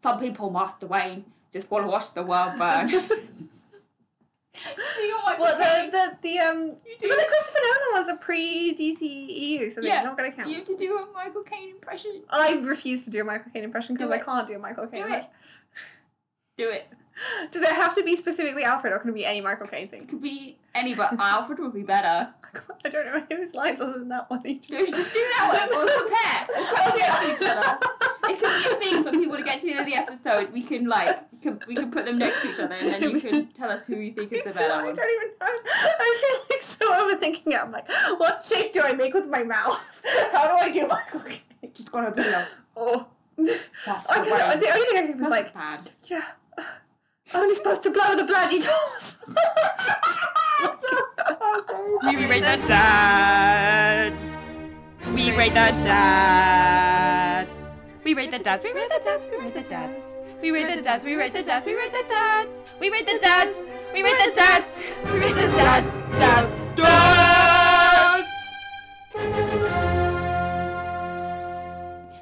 Some people, Master Wayne, just want to watch the world burn. you got Michael Well, the the the um. You. But the Christopher Nolan ones are pre DCEU, so they're Yeah, not going to count. You have to do a Michael Caine impression. I refuse to do a Michael Caine impression because I can't do a Michael Caine Do it. impression. Do it. Does it have to be specifically Alfred or can it be any Michael Caine thing? It could be any, but Alfred would be better. I don't know any of his lines other than that one. He No, just do that one. We'll compare. We'll compare to each other. It could be a thing for people to get to the end of the episode. We can like, we can, we can put them next to each other, and then you can tell us who you think is the So better I don't even know. I feel like so overthinking it. I'm like, what shape do I make with my mouth? How do I do Michael Caine? Just gotta be like, Oh. That's I the way. the only thing I think was That's like, bad. yeah, only supposed to blow the bloody doors. We rate the dads. We rate the dads. We rate the dads, we rate the dads, we rate the dads. We rate the dads, we rate the dads, we rate the dads. We rate the dads, we rate the dads, we rate the dads, dads, dads.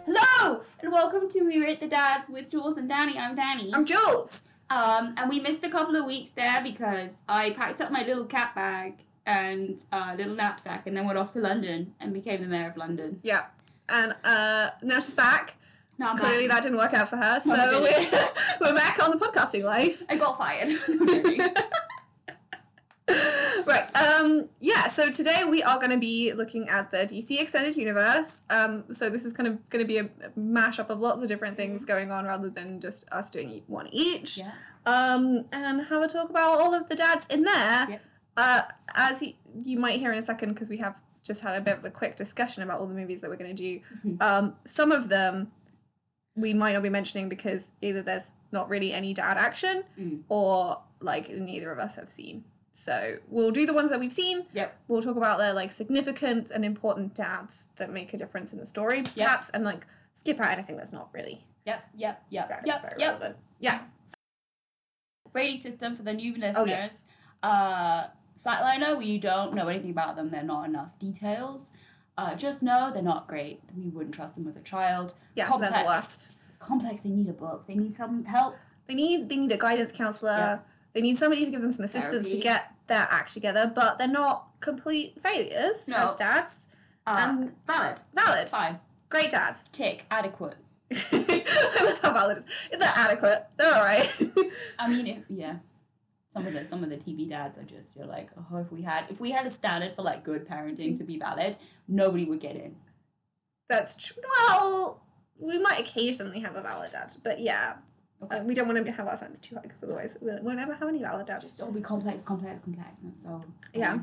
Hello, and welcome to We Rate the Dads with Jules and Danny. I'm Danny. I'm Jules. Um, and we missed a couple of weeks there because I packed up my little cat bag and uh, little knapsack and then went off to London and became the mayor of London. Yeah. And uh, now she's back. Now I'm Clearly back. that didn't work out for her. So No, we're, we're back on the podcasting life. I got fired. Right. Um. Yeah. So today we are going to be looking at the DC extended universe. Um. So this is kind of going to be a mashup of lots of different things going on, rather than just us doing one each. yeah. Um. And have a talk about all of the dads in there. Yep. Uh. As you, you might hear in a second, because we have just had a bit of a quick discussion about all the movies that we're going to do. Mhm. Um. Some of them we might not be mentioning because either there's not really any dad action Mm. or like neither of us have seen. So we'll do the ones that we've seen. Yep. We'll talk about their like significant and important dads that make a difference in the story, perhaps, and like skip out anything that's not really Yep. Yep. Yep. very, Yep. very Yep. relevant. Yeah. Rating system for the new listeners. Oh yes. Uh, Flatliner, we don't know anything about them. They're not enough details. Uh, just know they're not great. We wouldn't trust them with a child. Yeah, Complex. they're the worst. Complex. They need a book. They need some help. They need they need a guidance counselor. Yeah. They need somebody to give them some assistance to get their act together, but they're not complete failures No. as dads. Uh, And- valid. Valid. Fine. Great dads. Tick. Adequate. I love how valid it is. They're adequate. They're alright. I mean, if, yeah. Some of the some of the TV dads are just you're like, oh, if we had if we had a standard for like good parenting to be valid, nobody would get in. That's true. Well, we might occasionally have a valid dad, but yeah, Okay. uh, we don't want to have our standards too high because otherwise we- we'll never have any valid dads. Just all be complex, complex, complex, and so Yeah.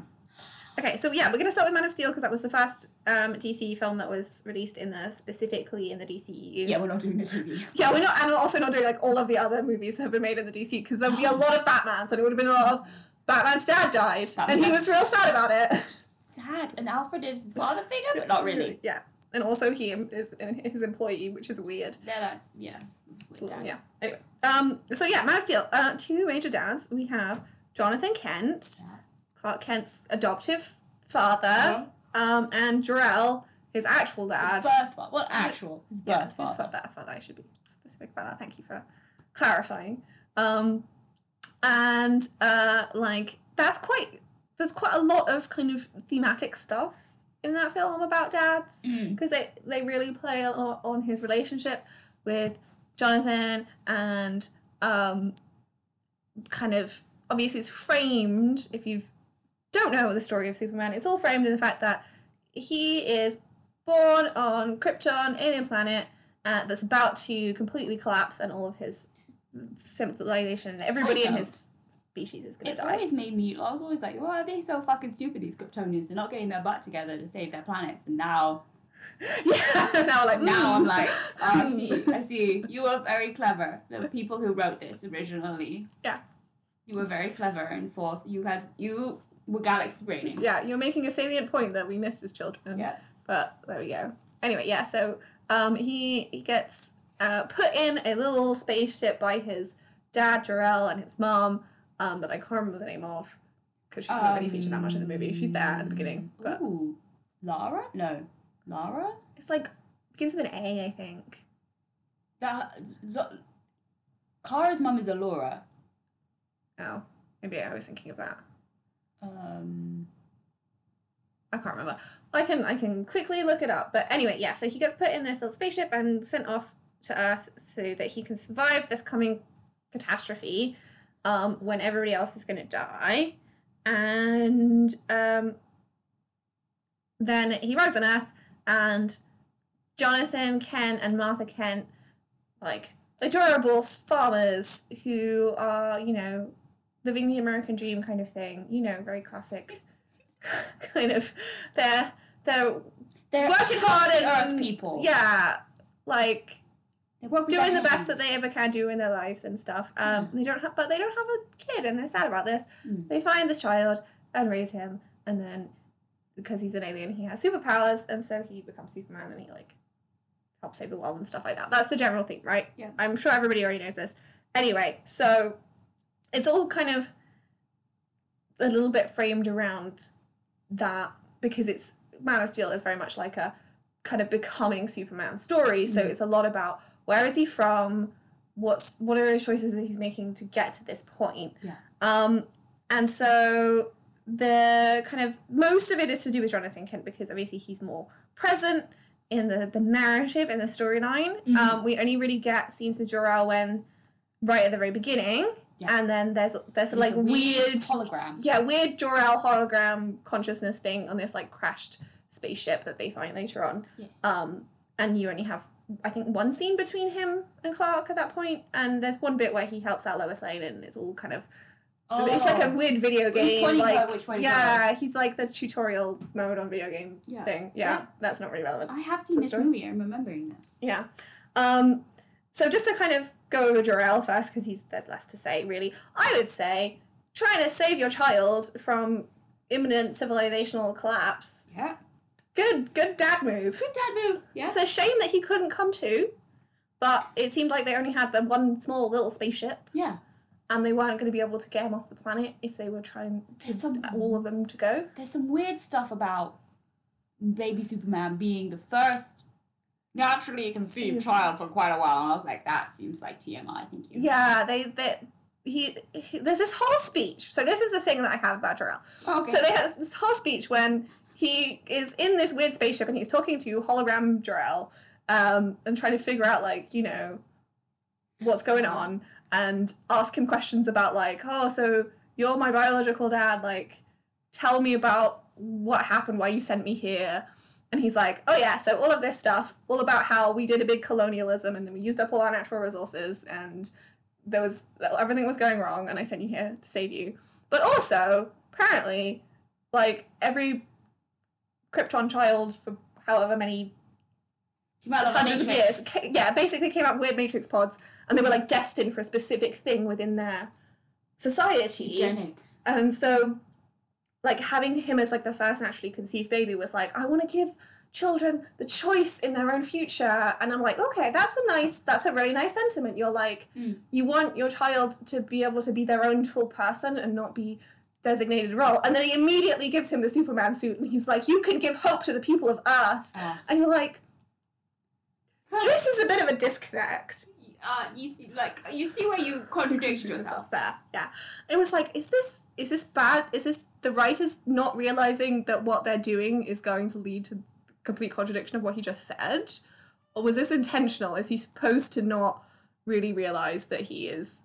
Okay, so yeah, we're gonna start with Man of Steel because that was the first um, DC film that was released in the specifically in the DCEU. Yeah, we're not doing the TV. Yeah, we're not, and we're also not doing like all of the other movies that have been made in the DC because there'd be a lot of Batman's, and it would have been a lot of Batman's dad died, and he was real sad about it. Sad, and Alfred is father figure, but not really. Yeah, and also he is his employee, which is weird. Yeah, that's yeah. Yeah. Anyway, um, so yeah, Man of Steel. Uh, two major dads. We have Jonathan Kent, Dad. Clark Kent's adoptive father, Uh-huh. um, and Jor-El, his actual dad. His birth father. What actual? His birth yeah, his father. fa- birth father. I should be specific about that. Thank you for clarifying. Um, and uh, like that's quite. There's quite a lot of kind of thematic stuff in that film about dads Mm. because they they really play a lot on his relationship with Jonathan and um, kind of obviously it's framed if you don't know the story of Superman it's all framed in the fact that he is born on Krypton alien planet uh, that's about to completely collapse and all of his civilization and everybody in his species is going to die It always made me. I was always like, "Why are they so fucking stupid? These Kryptonians. They're not getting their butt together to save their planets." And now, yeah now like now I'm like, oh, I see, I see. You were very clever. The people who wrote this originally. Yeah. You were very clever and forth. You had you were galaxy braining. yeah you're making a salient point that we missed as children Yeah. But there we go. Anyway, yeah, so um, he he gets uh, put in a little spaceship by his dad, Jor-El, and his mom, um, that I can't remember the name of because she's not really featured that much in the movie. She's there at the beginning, but Ooh, Lara? No, Lara. it's like begins with an A, I think. That. Zo- Kara's mum is Alura. Oh, maybe I was thinking of that. Um, I can't remember. I can I can quickly look it up. But anyway, yeah. So he gets put in this little spaceship and sent off to Earth so that he can survive this coming catastrophe, um, when everybody else is going to die, and um, then he arrives on Earth, and Jonathan Kent and Martha Kent, like adorable farmers who are you know living the American dream kind of thing. You know, very classic kind of they're they're they're working hard Earth and people. Yeah, like They work with doing the best that they ever can do in their lives and stuff. Um, they don't have, but they don't have a kid, and they're sad about this. Mm. They find this child and raise him, and then because he's an alien, he has superpowers, and so he becomes Superman, and he like helps save the world and stuff like that. That's the general theme, right? Yeah. I'm sure everybody already knows this. Anyway, so it's all kind of a little bit framed around that because it's Man of Steel is very much like a kind of becoming Superman story. So Mm. it's a lot about where is he from, what's what are his choices that he's making to get to this point. Yeah. Um, and so the kind of most of it is to do with Jonathan Kent because obviously he's more present in the the narrative and the storyline. Mhm. Um, we only really get scenes with Jor-El when right at the very beginning, Yeah. and then there's there's like a weird hologram. yeah, weird Jor-El hologram consciousness thing on this like crashed spaceship that they find later on. Yeah. Um, and you only have I think one scene between him and Clark at that point, and there's one bit where he helps out Lois Lane, and it's all kind of it's like a Oh. weird video game. Like which way to yeah, he's like the tutorial mode on video game Yeah. thing. Yeah, Yeah. that's not really relevant. I have seen this story. movie. I'm remembering this. Yeah. Um, so just to kind of go over Jor-El first, because he's there's less to say really. I would say trying to save your child from imminent civilizational collapse. Yeah. Good, good dad move. Good dad move. Yeah. It's a shame that he couldn't come too, but it seemed like they only had the one small little spaceship, Yeah. and they weren't going to be able to get him off the planet if they were trying to some- all of them to go. There's some weird stuff about baby Superman being the first naturally conceived child for quite a while, and I was like, that seems like TMI. Thank you. Yeah, they they. He, he there's this whole speech. So this is the thing that I have about Jor-El. Okay. So they have this whole speech when he is in this weird spaceship and he's talking to hologram Jor-El um, and trying to figure out like you know what's going on and ask him questions about like oh so you're my biological dad like tell me about what happened why you sent me here and he's like oh yeah so all of this stuff all about how we did a big colonialism and then we used up all our natural resources and there was everything was going wrong and I sent you here to save you but also apparently like every Krypton child for however many Came out of the hundreds of years, yeah, basically came out weird Matrix pods, and they were like destined for a specific thing within their society. Eugenics. And so, like having him as like the first naturally conceived baby was like, I want to give children the choice in their own future, and I'm like, okay, that's a nice, that's a really nice sentiment. You're like, Mm. you want your child to be able to be their own full person and not be designated role. And then he immediately gives him the Superman suit, and he's like, you can give hope to the people of Earth. Uh, And you're like, this is a bit of a disconnect. uh, you see, like you see where you contradict yourself. there. Yeah. It was like, is this is this bad? Is this the writers not realizing that what they're doing is going to lead to complete contradiction of what he just said? Or was this intentional? Is he supposed to not really realize that he is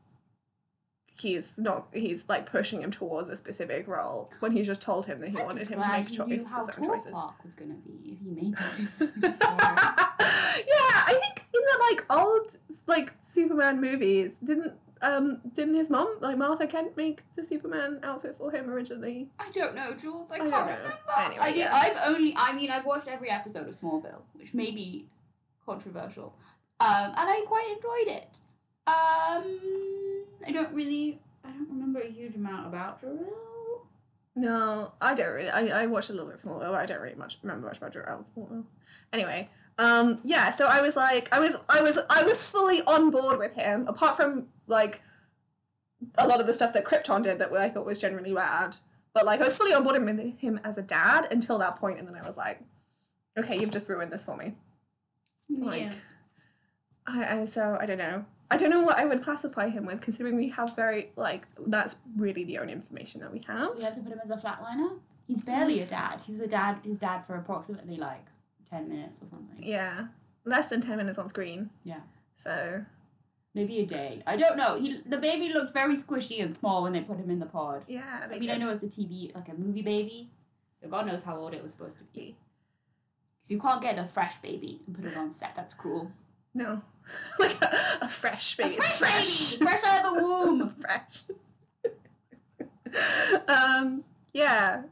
he is not he's like pushing him towards a specific role when he just told him that he I'm wanted him to make choice certain choices. Clark was gonna be if he made that. yeah, I think in the like old like Superman movies, didn't um didn't his mom like Martha Kent make the Superman outfit for him originally? I don't know, Jules. I, I can't remember. Anyway, I yeah. I've only. I mean, I've watched every episode of Smallville, which may be controversial, um, and I quite enjoyed it. Um, I don't really. I don't remember a huge amount about Jor-El. No, I don't really. I, I watched a little bit of Smallville. I don't really much remember much about Jor-El Smallville. Anyway, um, yeah. So I was like, I was, I was, I was fully on board with him. Apart from like a lot of the stuff that Krypton did that I thought was generally bad. But like, I was fully on board with him as a dad until that point, and then I was like, okay, you've just ruined this for me. Like- yes. I, I so I don't know. I don't know what I would classify him with, considering we have very like that's really the only information that we have. We have to put him as a flatliner. He's barely a dad. He was a dad. His dad for approximately like ten minutes or something. Yeah, less than ten minutes on screen. Yeah. So Maybe a day. I don't know. He the baby looked very squishy and small when they put him in the pod. yeah, I mean, I did. know it's a TV, like a movie baby, so God knows how old it was supposed to be. Because you can't get a fresh baby and put it on set. That's cruel. No, like a, a fresh baby. A fresh, baby, fresh out of the womb. fresh. um, yeah.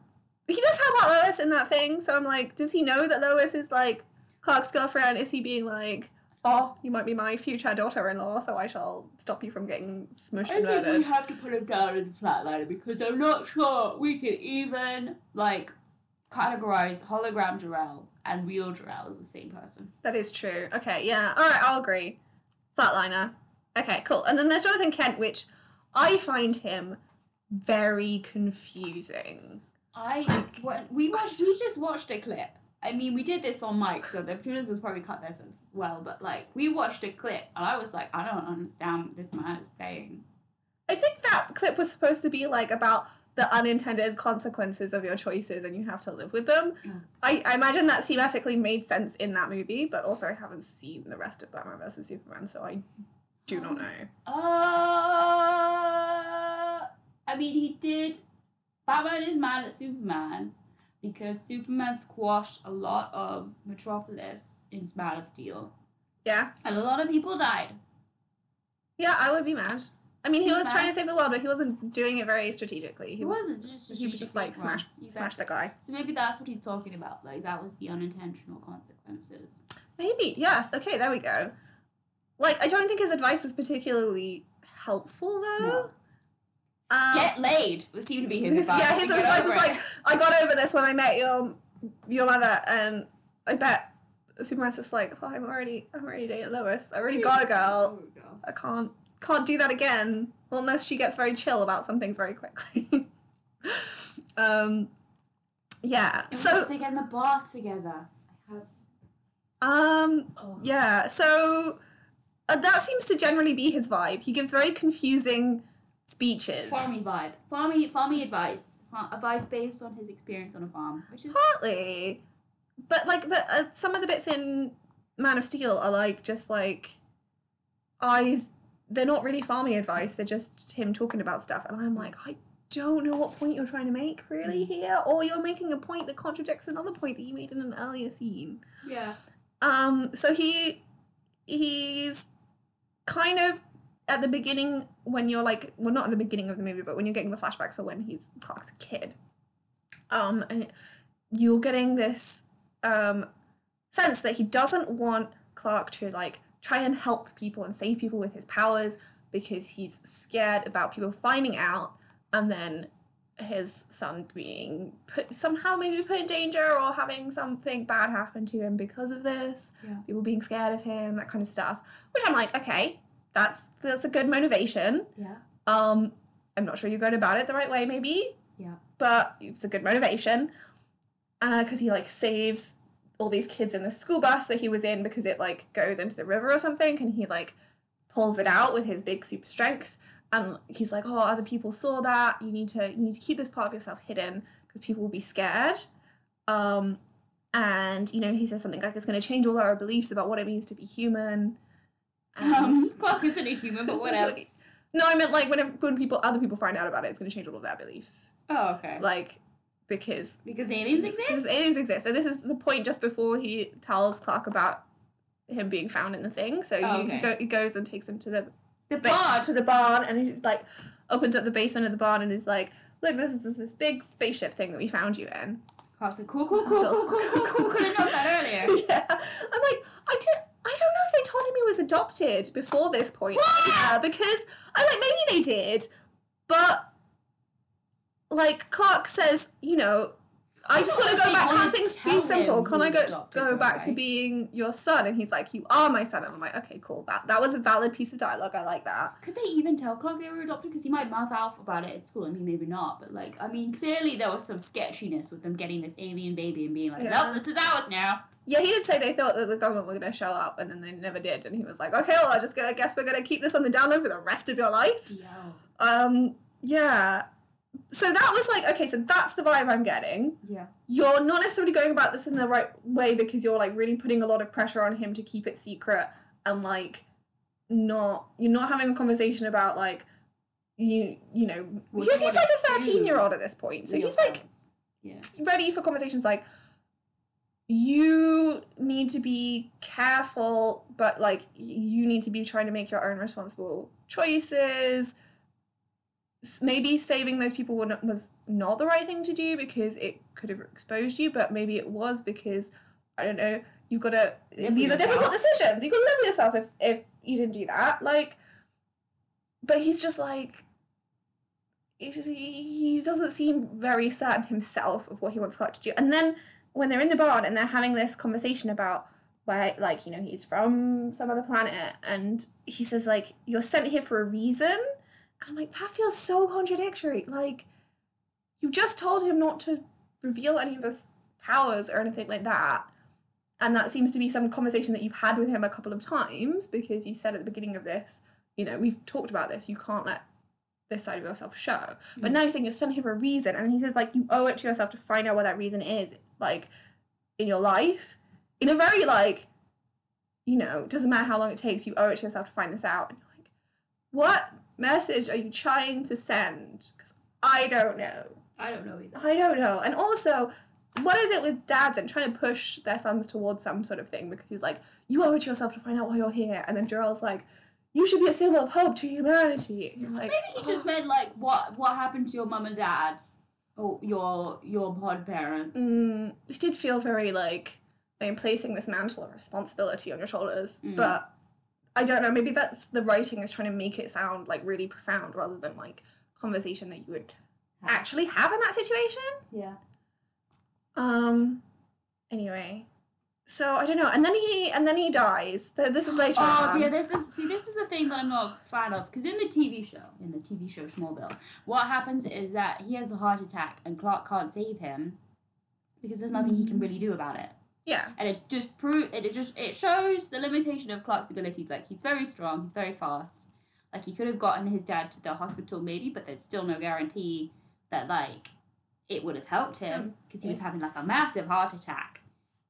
He does have about Lois in that thing, so I'm like, does he know that Lois is like Clark's girlfriend? Is he being like, oh, you might be my future daughter-in-law, so I shall stop you from getting smushed I and murdered? I think we have to put him down as a flatliner because I'm not sure we can even like categorize hologram Jarell and real Jarell as the same person. That is true. Okay, yeah. All right, I'll agree. Flatliner. Okay, cool. And then there's Jonathan Kent, which I find him very confusing. I when we watched we just watched a clip. I mean, we did this on mic, so the producers was probably cut this as well. But like, we watched a clip, and I was like, I don't understand what this man is saying. I think that clip was supposed to be like about the unintended consequences of your choices and you have to live with them. Yeah. I, I imagine that thematically made sense in that movie, but also I haven't seen the rest of Batman vs. Superman, so I do not know. Uh, I mean, he did. Batman is mad at Superman because Superman squashed a lot of Metropolis in Man of Steel, Yeah? and a lot of people died. Yeah, I would be mad. I mean, he He's was trying to save the world, but he wasn't doing it very strategically. He, He wasn't just. he was just like wrong. smash, Exactly. smash the guy. So maybe that's what he's talking about. Like that was the unintentional consequences. Maybe, yes. Okay, there we go. Like, I don't think his advice was particularly helpful, though. No. Um, Get laid would seem to be his advice. yeah, his advice was like, I got over this when I met your your mother, and I bet Superman's just like, well, I'm already, I'm already dating Lois. I already got a girl. I can't, can't do that again unless she gets very chill about some things very quickly. um, yeah. And So, they get in the bath together. Have. um, Oh. yeah. So uh, that seems to generally be his vibe. He gives very confusing speeches. Farmy vibe. Farmy, farmy advice. Advice based on his experience on a farm, which is Partly, but like the uh, some of the bits in Man of Steel are like just like I. They're not really farming advice. They're just him talking about stuff, and I'm like, I don't know what point you're trying to make really here, or you're making a point that contradicts another point that you made in an earlier scene. yeah. Um, so he he's kind of at the beginning when you're like well not at the beginning of the movie, but when you're getting the flashbacks for when he's Clark's kid. Um, and you're getting this um sense that he doesn't want Clark to like try and help people and save people with his powers because he's scared about people finding out and then his son being put somehow maybe put in danger or having something bad happen to him because of this Yeah. people being scared of him that kind of stuff which i'm like okay that's that's a good motivation. Yeah. um i'm not sure you're going about it the right way maybe. Yeah. but it's a good motivation because he like saves all these kids in the school bus that he was in because it like goes into the river or something and he like pulls it out with his big super strength. And he's like oh other people saw that. You need to you need to keep this part of yourself hidden because people will be scared. Um and you know he says something like it's going to change all our beliefs about what it means to be human Um, Clark isn't a human, but what else? no i meant like whenever when people other people find out about it it's going to change all of their beliefs Oh, okay. like because Because aliens exist. because aliens exist. So this is the point just before he tells Clark about him being found in the thing. So Oh, you, he, okay. go, he goes and takes him to the The ba- barn. to the barn, and he like opens up the basement of the barn and is like, "Look, this is this, this big spaceship thing that we found you in." Clark's like, cool, cool, cool, cool, cool, cool, cool. Could have known that earlier. yeah, I'm like, I did. I don't know if they told him he was adopted before this point. Yeah, because I like maybe they did, but like Clark says, you know, I just want to go back. Can't things be simple? Can I go go back to being your son? And he's like, you are my son. And I'm like, okay, cool. That that was a valid piece of dialogue. I like that. Could they even tell Clark they were adopted? Because he might mouth off about it at school. I mean, maybe not, but like, I mean, clearly there was some sketchiness with them getting this alien baby and being like, Yeah. "Nope, this is ours now." Yeah, he did say they thought that the government were going to show up, and then they never did. And he was like, okay, well, I just gonna guess we're going to keep this on the download for the rest of your life. Yo. Um, yeah. So that was like, okay, so that's the vibe I'm getting. Yeah. You're not necessarily going about this in the right way because you're like really putting a lot of pressure on him to keep it secret and like not you're not having a conversation about like you you know What because he's like a 13 year old at this point so he's like. Yeah. ready for conversations like you need to be careful but like you need to be trying to make your own responsible choices maybe saving those people wa- was not the right thing to do because it could have exposed you but maybe it was because i don't know you've got to Live these are difficult decisions you can live with yourself if if you didn't do that like but he's just like he, just, he, he doesn't seem very certain himself of what he wants Clark to do. And then when they're in the barn and they're having this conversation about where, like, you know, he's from some other planet, and he says, like, you're sent here for a reason. And I'm like, that feels so contradictory. Like, you just told him not to reveal any of his powers or anything like that. And that seems to be some conversation that you've had with him a couple of times because you said at the beginning of this, you know, we've talked about this, you can't let this side of yourself show. But mm. now you're saying you're sending him for a reason, and he says like you owe it to yourself to find out what that reason is, like in your life, in a very like, you know, doesn't matter how long it takes, you owe it to yourself to find this out. And you're like, what message are you trying to send? Because I don't know. I don't know either. I don't know. And also, what is it with dads and trying to push their sons towards some sort of thing? Because he's like, you owe it to yourself to find out why you're here. And then Jor-El's like, you should be a symbol of hope to humanity. Like, Maybe he just meant like what what happened to your mum and dad, or your your pod parent. mm, it did feel very like I'm placing this mantle of responsibility on your shoulders. Mm. But I don't know, maybe that's the writing is trying to make it sound like really profound rather than like conversation that you would actually have in that situation. Yeah. Um anyway. So I don't know. And then he and then he dies. Th- This is later. Oh on. yeah, this is see this is the thing that I'm not a fan of because in the TV show, in the TV show Smallville, what happens is that he has a heart attack and Clark can't save him because there's nothing he can really do about it, Yeah. and it just prove it, it just it shows the limitation of Clark's abilities. Like he's very strong, he's very fast. Like he could have gotten his dad to the hospital maybe, but there's still no guarantee that like it would have helped him because he was having like a massive heart attack.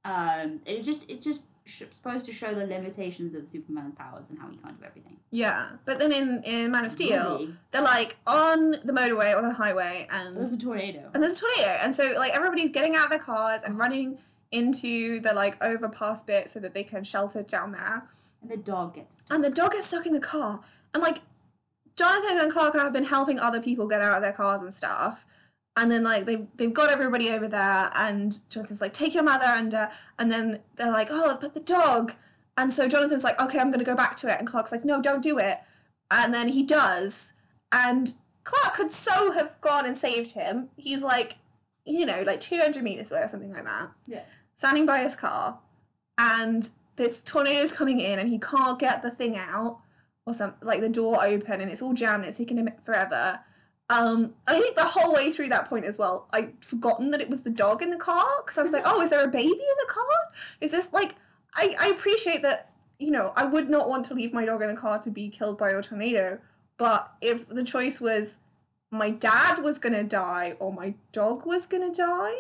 Um, it just it's just sh- supposed to show the limitations of Superman's powers and how he can't do everything. Yeah. But then in, in Man of Steel, Really? they're like on the motorway or the highway and There's a tornado. and there's a tornado. And so like everybody's getting out of their cars and running into the like overpass bit so that they can shelter down there. And the dog gets stuck. And the dog gets stuck in the car. And like Jonathan and Clark have been helping other people get out of their cars and stuff. And then like they've they've got everybody over there and Jonathan's like, take your mother under uh, and then they're like, Oh, but the dog and so Jonathan's like, Okay, I'm gonna go back to it and Clark's like, No, don't do it. And then he does. And Clark could so have gone and saved him. He's like, you know, like two hundred meters away or something like that Yeah. Standing by his car and this tornado is coming in and he can't get the thing out or something like the door open and it's all jammed and it's taking him forever um and i think the whole way through that point as well i'd forgotten that it was the dog in the car because i was like oh is there a baby in the car is this like i i appreciate that you know i would not want to leave my dog in the car to be killed by a tornado but if the choice was my dad was gonna die or my dog was gonna die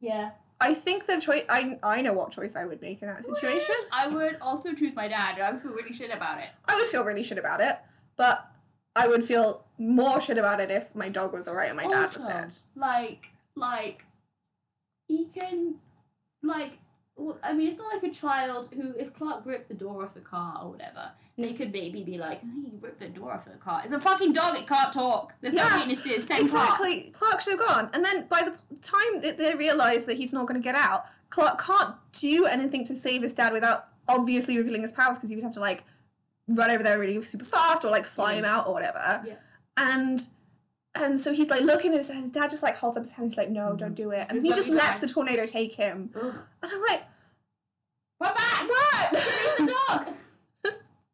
Yeah. I think the choice. I I know what choice I would make in that situation. I would also choose my dad, and I would feel really shit about it. I would feel really shit about it, but I would feel more shit about it if my dog was alright and my dad was dead. Like, like, he can, like, well, I mean, it's not like a child who, if Clark ripped the door off the car or whatever, they could maybe be like, he ripped the door off the car. It's a fucking dog, it can't talk. There's no witnesses, same Clark. Exactly. Clark should have gone, and then by the time that they realise that he's not going to get out, Clark can't do anything to save his dad without obviously revealing his powers because he would have to like run over there really super fast or like fly him out or whatever. Yeah. And and so he's like looking at his, his dad just like holds up his hand. He's like, no, don't do it. And Just he let just me lets die. the tornado take him. Ugh. And I'm like, We're back! what? Me the dog! the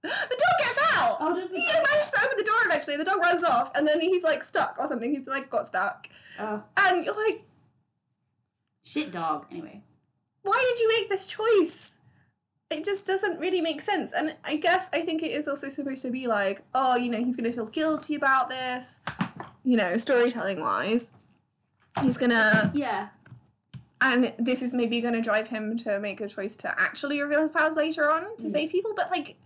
dog gets out. Oh, does he manages to open the door eventually. The dog runs off, and then he's like stuck or something. He's like got stuck, Oh, and you're like, shit dog. Anyway. why did you make this choice? It just doesn't really make sense. And I guess I think it is also supposed to be like, oh, you know, he's gonna feel guilty about this, you know, storytelling wise. He's gonna, Yeah. and this is maybe gonna drive him to make a choice to actually reveal his powers later on to Mm. save people. But like,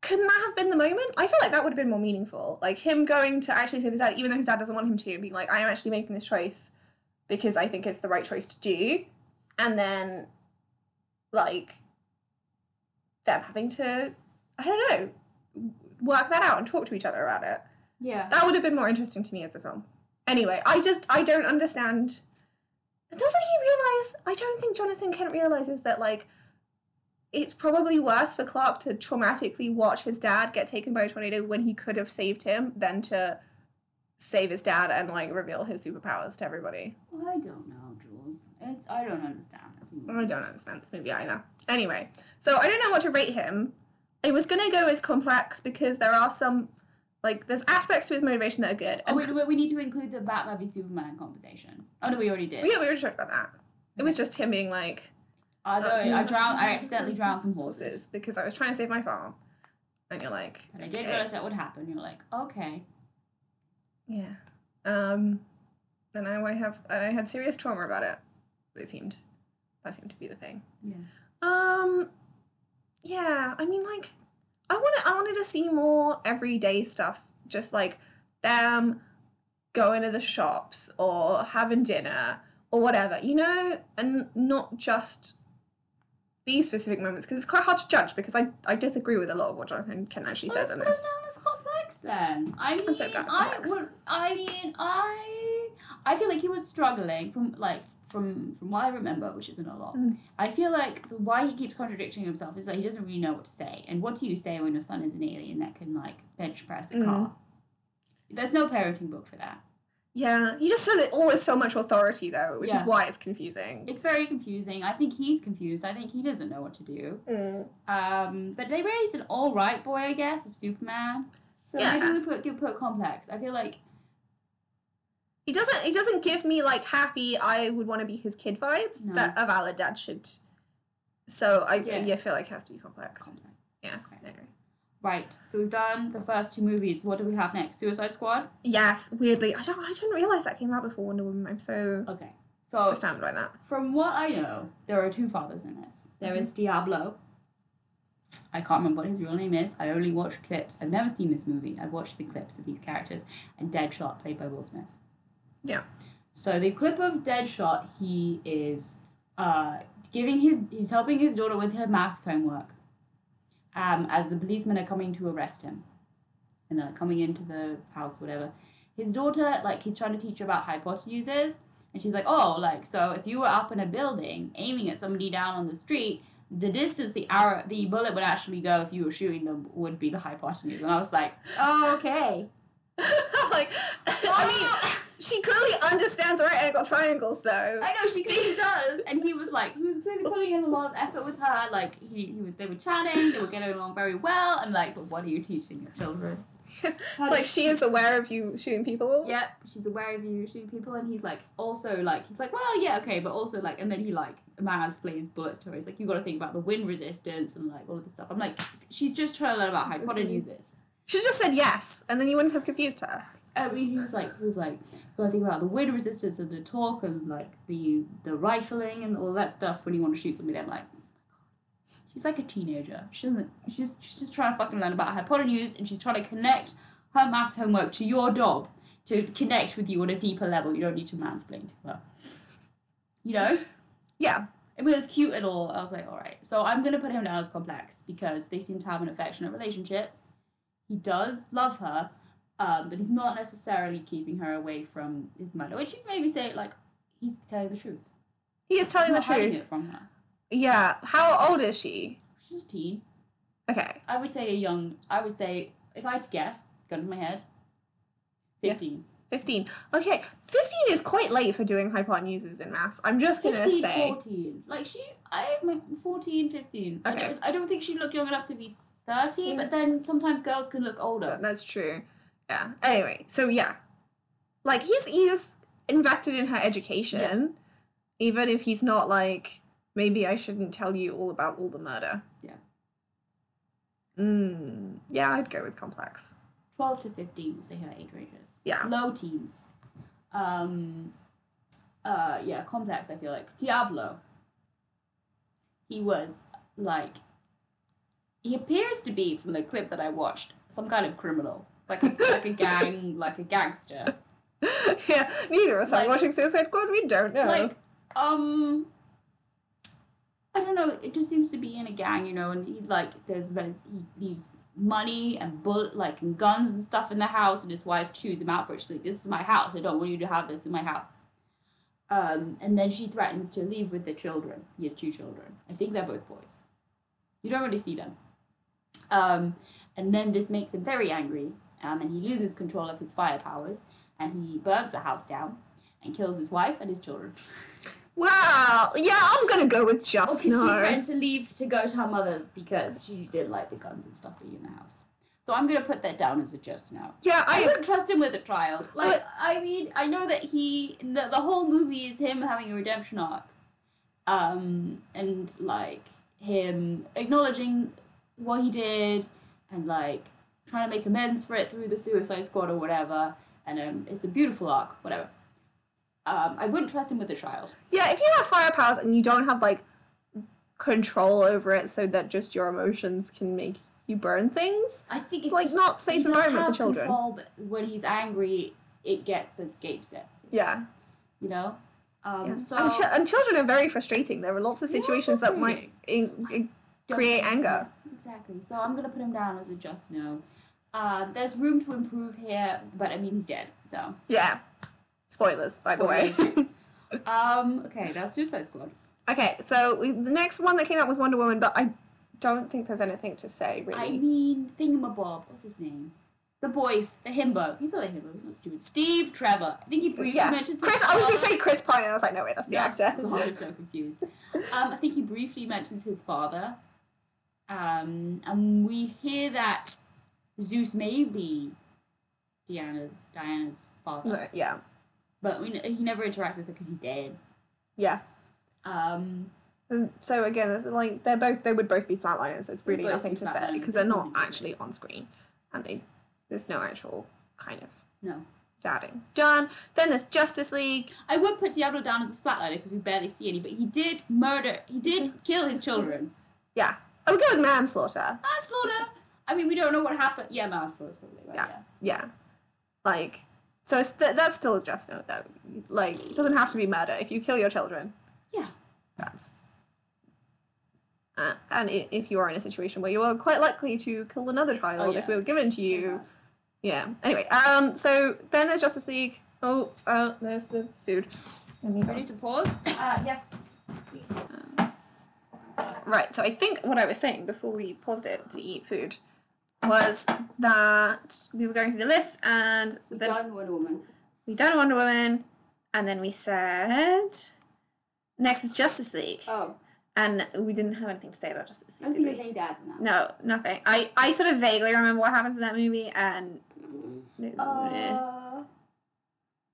couldn't that have been the moment? I feel like that would have been more meaningful. Like him going to actually save his dad, even though his dad doesn't want him to, and being like, I am actually making this choice because I think it's the right choice to do. And then, like, them having to, I don't know, work that out and talk to each other about it. Yeah. That would have been more interesting to me as a film. Anyway, I just, I don't understand. Doesn't he realize? I don't think Jonathan Kent realizes that, like, it's probably worse for Clark to traumatically watch his dad get taken by a tornado when he could have saved him than to save his dad and, like, reveal his superpowers to everybody. I don't know, Jules. It's I don't understand this movie. I don't understand this movie either. Anyway, so I don't know what to rate him. I was gonna go with complex because there are some, like, there's aspects to his motivation that are good. Oh, And wait, wait, we need to include the Batman v Superman conversation. Oh no, we already did. yeah, we already talked about that. It was just him being like Although I drowned, I accidentally drowned some horses, horses because I was trying to save my farm, and you're like, and I didn't Okay. realize that would happen. You're like, okay, yeah, um, and now I have and I had serious trauma about it. It seemed that seemed to be the thing. yeah, Um, yeah, I mean, like, I wanted, I wanted to see more everyday stuff, just like them going to the shops or having dinner or whatever, you know, and not just these specific moments because it's quite hard to judge because I, I disagree with a lot of what Jonathan Ken actually Well, says in this. put him down as complex then. I mean, him down as I would. I mean, I. I feel like he was struggling from like from from what I remember, which isn't a lot. Mm. I feel like the why he keeps contradicting himself is that he doesn't really know what to say. And what do you say when your son is an alien that can like bench press a Mm. car? There's no parenting book for that. Yeah, he just says it all with so much authority though, which Yeah. is why it's confusing. It's very confusing. I think he's confused. I think he doesn't know what to do. Mm. Um, but they raised an all right boy, I guess, of Superman. So Yeah. maybe we put give put complex. I feel like He doesn't. He doesn't give me like happy. I would want to be his kid vibes No. that a valid dad should. So I Yeah. yeah. feel like it has to be complex. complex. Yeah. Okay. I agree. Right. So we've done the first two movies. What do we have next? Suicide Squad. Yes. Weirdly, I don't. I didn't realize that came out before Wonder Woman. I'm so Okay. So astounded by that. from what I know, there are two fathers in this. There is Mm-hmm. Diablo. I can't remember what his real name is. I only watched clips. I've never seen this movie. I've watched the clips of these characters and Deadshot, played by Will Smith. Yeah. So the clip of Deadshot, he is uh, giving his he's helping his daughter with her maths homework. Um, as the policemen are coming to arrest him, and they're coming into the house, whatever. His daughter, like, he's trying to teach her about hypotenuses, and she's like, "Oh, like, so if you were up in a building aiming at somebody down on the street, the distance the arrow, the bullet would actually go if you were shooting them would be the hypotenuse." And I was like, "Oh, okay." like, I mean, she clearly understands right angle triangles though. I know she clearly does, and he was like, he was clearly putting in a lot of effort with her. Like he, he was, they were chatting, they were getting along very well. I'm like, but what are you teaching your children? Like she is aware of you shooting people. Yep, she's aware of you shooting people, and he's like, also like, he's like, well, yeah, okay, but also like, and then he like, Maz plays bullets to her. He's like, you got to think about the wind resistance and like all of this stuff. I'm like, she's just trying to learn about hypotenuses. She just said yes, and then you wouldn't have confused her. I mean, he was like, he was like, gotta think about the wind resistance and the torque and like the the rifling and all that stuff when you want to shoot somebody. I'm like, oh my god, she's like a teenager. She doesn't. She's she's just trying to fucking learn about hypotenuse and she's trying to connect her maths homework to your job to connect with you on a deeper level. You don't need to mansplain to her. You know. Yeah. I mean, it was cute and all. I was like, all right. So I'm gonna put him down as complex because they seem to have an affectionate relationship. He does love her, um, but he's not necessarily keeping her away from his mother. Which you maybe say like he's telling the truth. He is telling He's the truth. it from her. Yeah. How old is she? She's a teen. Okay. I would say a young. I would say if I had to guess, gun to my head, Fifteen. 15. Okay, 15 is quite late for doing hypotenuses in maths. I'm just gonna say. 14. Like she, I am 14, 15. I, Okay. don't, I don't think she looked young enough to be 13, but then sometimes girls can look older. That's true. Yeah. Anyway, so yeah. Like he's he's invested in her education, even if he's not like maybe I shouldn't tell you all about all the murder. Yeah. Mm, yeah, I'd go with complex. 12 to 15, we'll say her age ranges. Yeah. Low teens. Um, uh, yeah, complex, I feel like. Diablo. He was like, he appears to be, from the clip that I watched, some kind of criminal. Like a, like a gang, like a gangster. yeah, neither of us are Like- watching Suicide Squad. We don't know. like um I don't know, it just seems to be in a gang, you know, and he like there's there's he leaves money and bullet like and guns and stuff in the house and his wife chews him out for it. She's like, This is my house, I don't want you to have this in my house. Um, and then she threatens to leave with the children. He has two children. I think they're both boys. You don't really see them. Um, and then this makes him very angry, um, and he loses control of his fire powers, and he burns the house down and kills his wife and his children. Well, yeah, I'm gonna go with just Because she no. threatened to leave to go to her mother's because she didn't like the guns and stuff being in the house. So I'm gonna put that down as a just no. yeah, I I wouldn't trust him with a child. Like I mean, I know that he the, the whole movie is him having a redemption arc, um, and like him acknowledging what he did and like trying to make amends for it through the Suicide Squad or whatever. And um, it's a beautiful arc, whatever. Um, I wouldn't trust him with a child. yeah. If you have fire powers and you don't have like control over it, so that just your emotions can make you burn things, I think it's like just- not safe environment for children. Control, but when he's angry, it gets escapes it. Yeah. You know. Um, Yeah. So and, chi- and children are very frustrating. There are lots of situations that might in, in- create anger. Exactly. So I'm gonna put him down as a just no. Uh, there's room to improve here, but I mean he's dead. So Yeah. Spoilers, by the way. um, okay, that's Suicide Squad. okay, so we, the next one that came out was Wonder Woman, but I don't think there's anything to say really. I mean Thingamabob. What's his name? The boy, the himbo. He's not a himbo. He's not stupid. Steve Trevor. I think he briefly yes, mentions Chris. I was gonna say Chris Pine, and I was like, no wait, that's the actor. God, I'm so confused. Um, I think he briefly mentions his father. Um, and we hear that Zeus may be Diana's Diana's father, yeah, but we, he never interacts with her because he's dead. yeah. Um, And so again, like they're both they would both be flatliners. There's really nothing to say because they're not actually on screen, and they there's no actual kind of no, dadding done. Then there's Justice League. I would put Diablo down as a flatliner because we barely see any, but he did murder. He did kill his children. Yeah, I would go with manslaughter. Manslaughter. I mean, we don't know what happened. Yeah, manslaughter is probably right. Yeah. Yeah. Yeah, like so it's th- that's still a just note, though. Like it doesn't have to be murder. If you kill your children, Yeah. that's. Uh, and i- if you are in a situation where you are quite likely to kill another child Oh, yeah. if we were given to you, yeah. Anyway, um, so then there's Justice League. Oh, uh, there's the food. Ready to pause? Uh, yes. Right, so I think what I was saying before we paused it to eat food was that we were going through the list and We then done Wonder Woman. we done Wonder Woman and then we said next is Justice League Oh, and we didn't have anything to say about Justice I League. don't Did think there's any dads in that. No, nothing. I, I sort of vaguely remember what happens in that movie and Uh,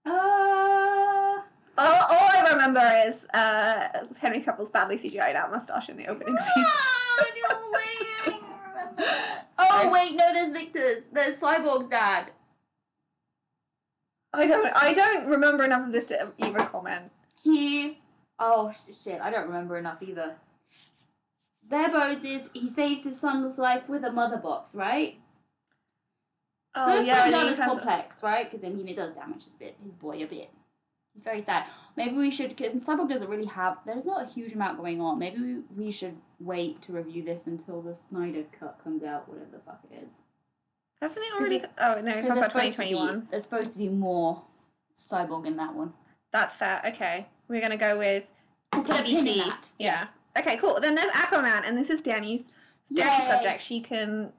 uh, all, all I remember is uh, Henry Cavill's badly CGI'd out mustache in the opening scene. oh, no way, I don't remember that. Oh, wait, no, there's Victor's. There's Cyborg's dad. I don't. I don't remember enough of this to even comment. He. Oh, shit, I don't remember enough either. Their bones is he saves his son's life with a mother box, right? so it's yeah, not as complex, right? Because I mean, it does damage his bit, his boy a bit. He's very sad. Maybe we should. Cause Cyborg doesn't really have. There's not a huge amount going on. Maybe we, we should wait to review this until the Snyder cut comes out, whatever the fuck it is. Hasn't it already? oh no, it Because comes out there's twenty supposed to be there's supposed to be more Cyborg in that one. That's fair. Okay, we're gonna go with Put a pin in BBC. that. Yeah. Okay, cool. Then there's Aquaman, and this is Danny's Danny's subject. She can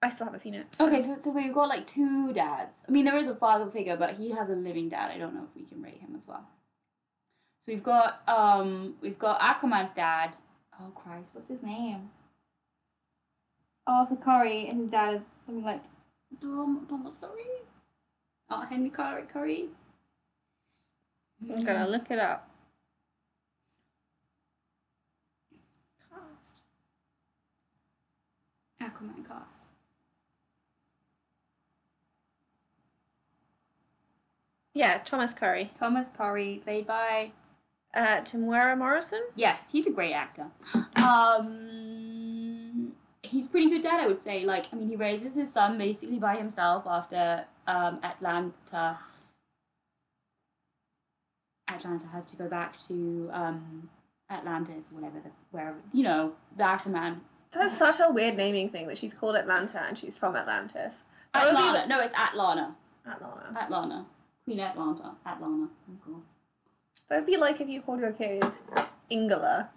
I still haven't seen it. Okay, so, so we've got like two dads. I mean, there is a father figure, but he has a living dad. I don't know if we can rate him as well. So we've got um we've got Aquaman's dad. Oh Christ, what's his name? Arthur Curry, and his dad is something like Dom Thomas Curry. Oh, Henry Curry Curry. I'm gonna look it up. Cast. Aquaman cast. Yeah, Thomas Curry. Thomas Curry, played by Uh, Morrison. Yes, he's a great actor. Um, he's pretty good dad, I would say. Like, I mean, he raises his son basically by himself after um, Atlanta. Atlanta has to go back to um, Atlantis, whatever, the, wherever you know, the Aquaman. That's such a weird naming thing that she's called Atlanta and she's from Atlantis. That would be Atlanta. No, it's Atlanta. Atlanta. Atlanta. Queen Atlanta. Atlanta. Oh, God. That would be like if you called your kid Ingela.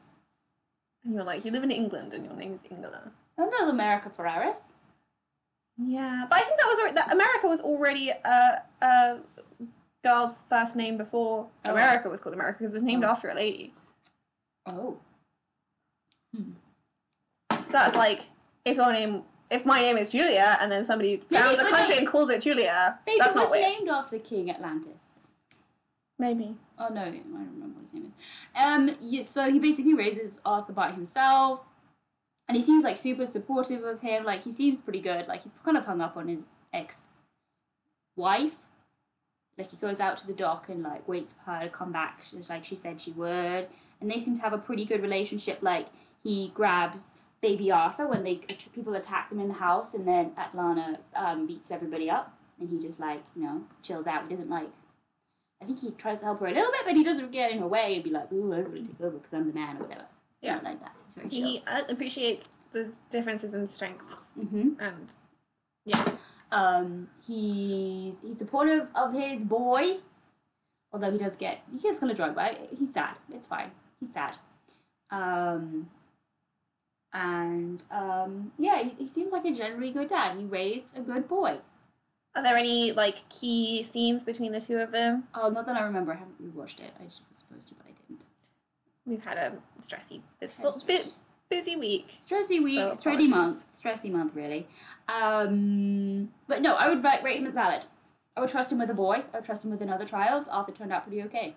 And you're like, you live in England and your name is Ingela. And there's America Ferrera. Yeah, but I think that was already, that America was already a, a girl's first name before Oh. America was called America because it was named Oh. after a lady. Oh. Hmm. So that's like if your name, if my name is Julia, and then somebody Yeah, founds a country and calls it Julia, Maybe that's it was not weird. named after King Atlantis. Maybe. Oh no, I don't remember what his name is. Um, yeah, so he basically raises Arthur by himself, and he seems like super supportive of him. Like he seems pretty good. Like he's kind of hung up on his ex wife. Like he goes out to the dock and like waits for her to come back, just like she said she would. And they seem to have a pretty good relationship. Like he grabs baby Arthur when they people attack them in the house, and then Atlanta um, beats everybody up, and he just like you know chills out. He doesn't like I think he tries to help her a little bit, but he doesn't get in her way and be like, "Ooh, I'm gonna take over because I'm the man" or whatever. Yeah. Not like that. It's very chill. He uh, appreciates the differences in strengths hmm and yeah. Um, he's he's supportive of his boy, although he does get he gets kind of drunk, but he's sad. It's fine. He's sad. Um, and um, yeah, he, he seems like a generally good dad. He raised a good boy. Are there any like key scenes between the two of them? Oh, not that I remember. I haven't rewatched it. I just was supposed to, but I didn't. We've had a stressy, Very bit busy week. Stressy week, So stressy month, stressy month, really. Um, but no, I would rate, rate him as valid. I would trust him with a boy. I would trust him with another child. Arthur turned out pretty okay.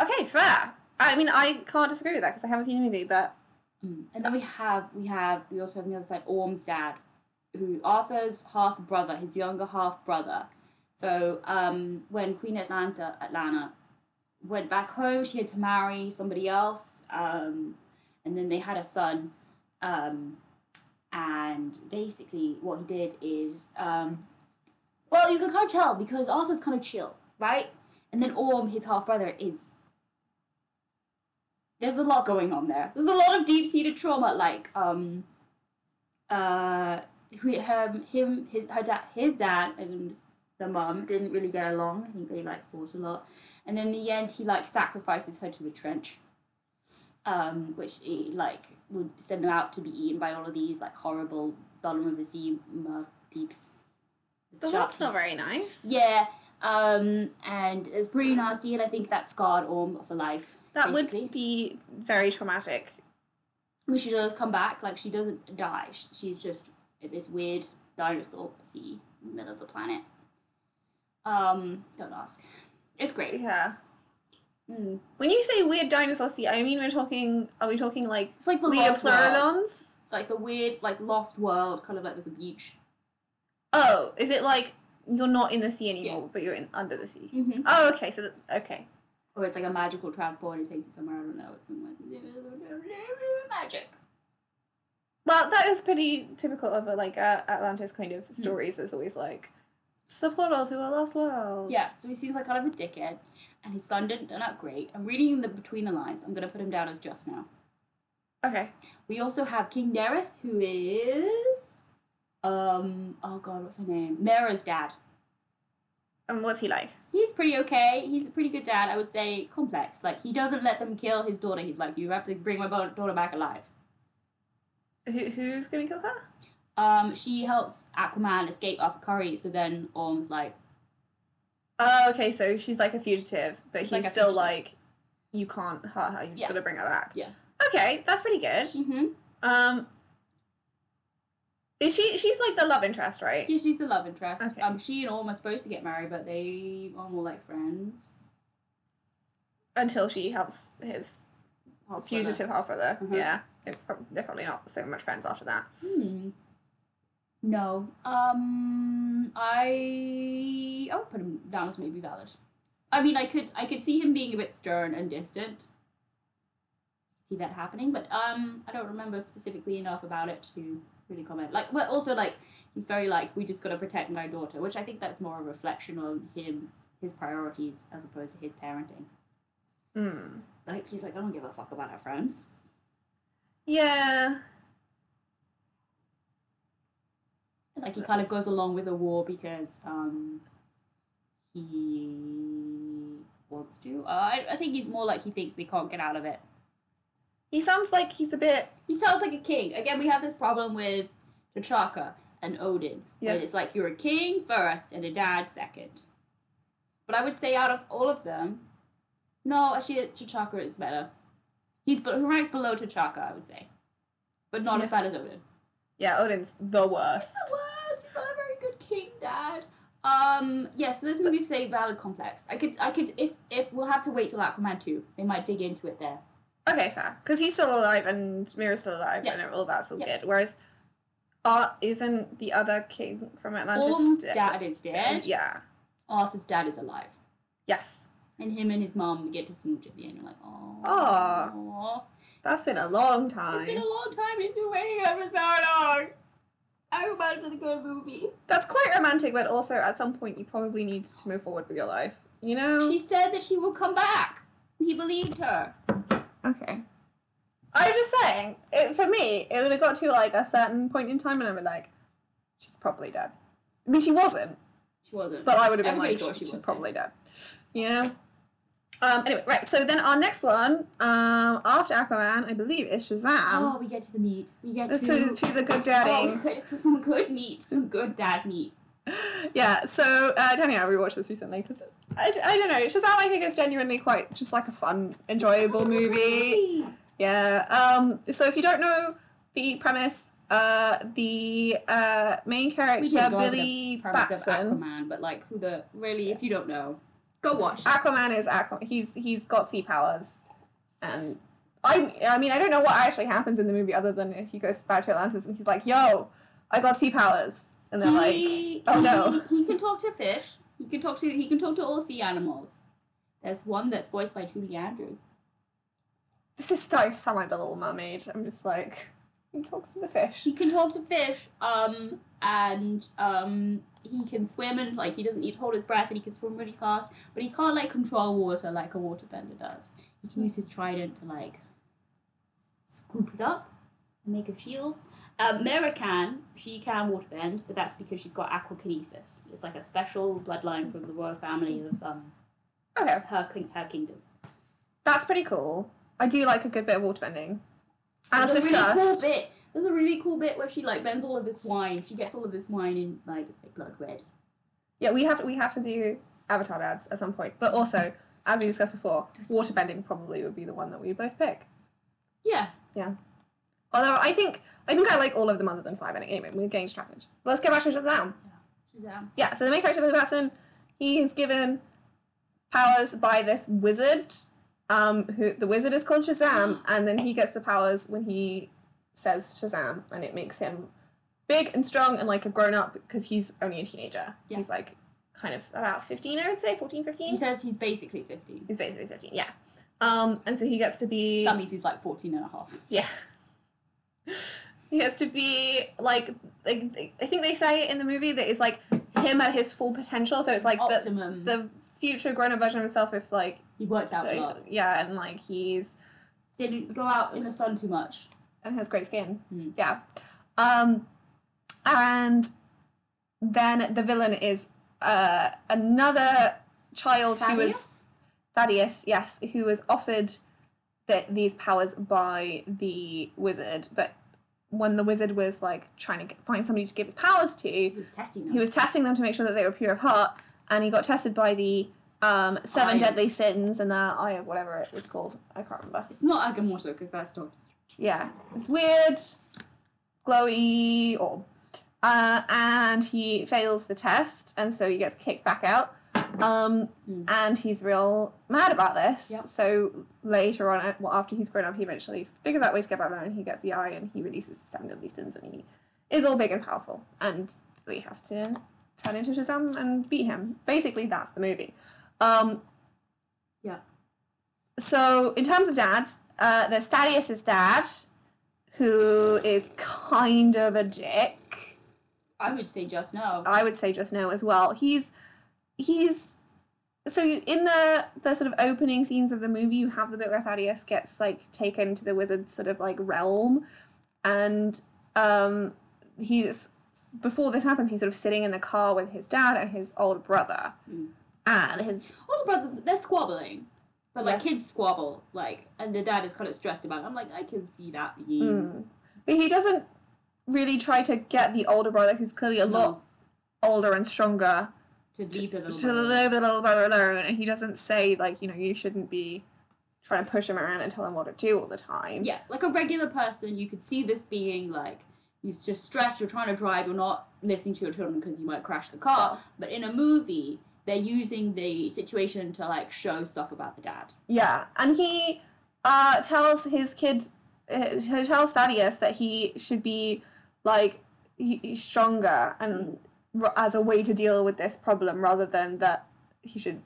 Okay, fair. I mean, I can't disagree with that because I haven't seen the movie, but And then we have we have we also have on the other side Orm's dad, who Arthur's half brother, his younger half brother. So um, when Queen Atlanta Atlanta went back home, she had to marry somebody else, um, and then they had a son. Um, and basically, what he did is, um, well, you can kind of tell because Arthur's kind of chill, right? And then Orm, his half brother, is there's a lot going on there. There's a lot of deep seated trauma, like um, uh, who- her, him, his, her dad, his dad, and the mum didn't really get along. I think they like fought a lot, and in the end, he like sacrifices her to the trench, um, which he, like would send them out to be eaten by all of these like horrible bottom of the sea uh, peeps. the Shark lot's not very nice. Yeah, um, and it's pretty nasty, and I think that scarred Orm for life. That basically. would be very traumatic. when she does come back, like she doesn't die. She's just this weird dinosaur sea in the middle of the planet. Um, don't ask. It's great. Yeah. Mm. When you say weird dinosaur sea, I mean we're talking. Are we talking like It's like the. Liopleurodons? Like the weird, like lost world, kind of like there's a beach. Oh, is it like you're not in the sea anymore, Yeah. but you're in under the sea? Mm-hmm. Oh, okay. So th- okay. Or it's like a magical transport it takes you somewhere. I don't know. It's some like magic. Well, that is pretty typical of a, like uh, Atlantis kind of stories. There's always like the portal to a lost world. Yeah, so he seems like kind of a dickhead, and his son didn't turn out great. I'm reading the between the lines. I'm gonna put him down as just now. Okay. We also have King Darius, who is, um, oh god, what's her name? Mera's dad. And what's he like? He's pretty okay. He's a pretty good dad. I would say complex. Like he doesn't let them kill his daughter. He's like, you have to bring my daughter back alive. Who, who's gonna kill her? Um, she helps Aquaman escape Arthur Curry, so then Orm's like, Oh, okay. So she's like a fugitive, but he's like still fugitive. like, you can't hurt her. You just Yeah. gotta bring her back. Yeah. Okay, that's pretty good. mm-hmm. Um, is she? She's like the love interest, right? Yeah, she's the love interest. Okay. Um, she and Orm are supposed to get married, but they are more like friends. Until she helps his Half fugitive half brother. Mhm. Yeah, They're they're probably not so much friends after that. Hmm. No. Um. I. I would put him down as maybe valid. I mean, I could. I could see him being a bit stern and distant. See that happening, but um, I don't remember specifically enough about it to really comment. Like, but also like he's very like we just got to protect my daughter, which I think that's more a reflection on him, his priorities as opposed to his parenting. Hmm. Like she's like, I don't give a fuck about our friends. Yeah. Like he kind of goes along with the war because um, he wants to. Uh, I, I think he's more like he thinks they can't get out of it. He sounds like he's a bit. He sounds like a king. Again, we have this problem with T'Chaka and Odin. Yeah. It's like you're a king first and a dad second. But I would say out of all of them, no, actually T'Chaka is better. He's be- he ranks below T'Chaka, I would say, but not as bad as Odin. Yeah, Odin's the worst. the worst. He's not a very good king, Dad. Um, yeah, so this movie say valid complex. I could, I could, if if we'll have to wait till Aquaman two, they might dig into it there. Okay, fair. Because he's still alive and Mera's still alive Yeah. and all that's all Yeah. good. Whereas, Art isn't the other king from Atlantis. Orm's dead? dad is dead. Yeah. Arthur's dad is alive, Yes. and him and his mom get to smooch at the end. You're like, oh, Aw. That's been a long time. It's been a long time. He's been waiting for so long. Aquaman's a good movie. That's quite romantic, but also at some point you probably need to move forward with your life. You know? She said that she will come back. He believed her. Okay. I was just saying, it, for me, it would have got to like a certain point in time and I'd be like, she's probably dead. I mean, she wasn't, She wasn't. but I would have been Everybody like, thought she's, she was probably dead. You know? Um, anyway, right, so then our next one, um, after Aquaman, I believe, is Shazam. oh, we get to the meat. We get to, to. to the good Oh, daddy. good, to some good meat, some good dad meat. Yeah, so uh, Danny and I rewatched this recently because I, I don't know, Shazam I think is genuinely quite just like a fun, enjoyable movie. Yeah. Um. So if you don't know the premise, uh, the uh main character did go over Billy the premise of Batson. Aquaman, but like who the really, if you don't know, go watch. it. Aquaman is Aquaman. He's he's got sea powers, and I I mean I don't know what actually happens in the movie other than if he goes back to Atlantis and he's like, "Yo, I got sea powers," and they're He- like, "Oh no." He, he can talk to fish. He can talk to he can talk to all sea animals. There's one that's voiced by Julie Andrews. This is starting to sound like the Little Mermaid. I'm just like, he talks to the fish. He can talk to fish, um, and um, he can swim and like he doesn't need to hold his breath and he can swim really fast, but he can't like control water like a waterbender does. He can use his trident to like scoop it up and make a shield. Mera can, she can waterbend, but that's because she's got aquakinesis. It's like a special bloodline from the royal family of um, Okay, her, king- her kingdom. that's pretty cool. I do like a good bit of waterbending. As There's a really cool bit. There's a really cool bit where she like bends all of this wine. She gets all of this wine in like it's like blood red. Yeah, we have we have to do Avatar ads at some point. But also, as we discussed before, waterbending probably would be the one that we would both pick. Yeah. Yeah. Although I think I think I like all of them other than five. Anyway, we're getting distracted. Let's get back to Shazam. Shazam. Yeah, so the main character Billy Batson, he is given powers by this wizard. Um, who the wizard is called Shazam, and then he gets the powers when he says Shazam, and it makes him big and strong and like a grown up because he's only a teenager. Yeah. He's like kind of about 15, I would say, 14, 15. He says he's basically 15. He's basically 15, yeah. Um, and so he gets to be. That means he's like 14 and a half. Yeah. He has to be like, like I think they say in the movie that it's like him at his full potential. So it's like the, Optimum. the future grown up version of himself if like, he worked out a lot. yeah, and like he's Didn't go out in the sun too much. and has great skin. Mm. Yeah. Um, and then the villain is uh another child who was Thaddeus? Thaddeus, yes, who was offered the, these powers by the wizard, but when the wizard was like trying to get, find somebody to give his powers to, He was testing them. he was testing them to make sure that they were pure of heart, and he got tested by the um, seven Eye. deadly sins and the eye of whatever it was called. I can't remember. It's not Agamotto because that's Doctor Strange. Yeah, it's weird, glowy orb. Uh, and he fails the test, and so he gets kicked back out. Um, And he's real mad about this. Yep. So later on, well, after he's grown up, he eventually figures out a way to get back there, and he gets the eye, and he releases the seven deadly sins, and he is all big and powerful. And he has to turn into Shazam and beat him. Basically, that's the movie. Um, Yeah. so in terms of dads, uh, there's Thaddeus's dad, who is kind of a dick. I would say just no. I would say just no as well. He's he's so in the the sort of opening scenes of the movie, you have the bit where Thaddeus gets like taken to the wizard's sort of like realm, and um, he's before this happens, he's sort of sitting in the car with his dad and his older brother, and his Older brothers, they're squabbling. But like Yeah. kids squabble, like, and the dad is kind of stressed about it. I'm like, I can see that being. but he doesn't really try to get the older brother, who's clearly a lot older and stronger, to leave the little to brother. leave the little brother alone, and he doesn't say like you know you shouldn't be trying to push him around and tell him what to do all the time. Yeah, like a regular person, you could see this being like he's just stressed. You're trying to drive. You're not listening to your children because you might crash the car. But in a movie, they're using the situation to like show stuff about the dad. Yeah, and he uh, tells his kids, uh, he tells Thaddeus that he should be like he, he's stronger and as a way to deal with this problem rather than that he should.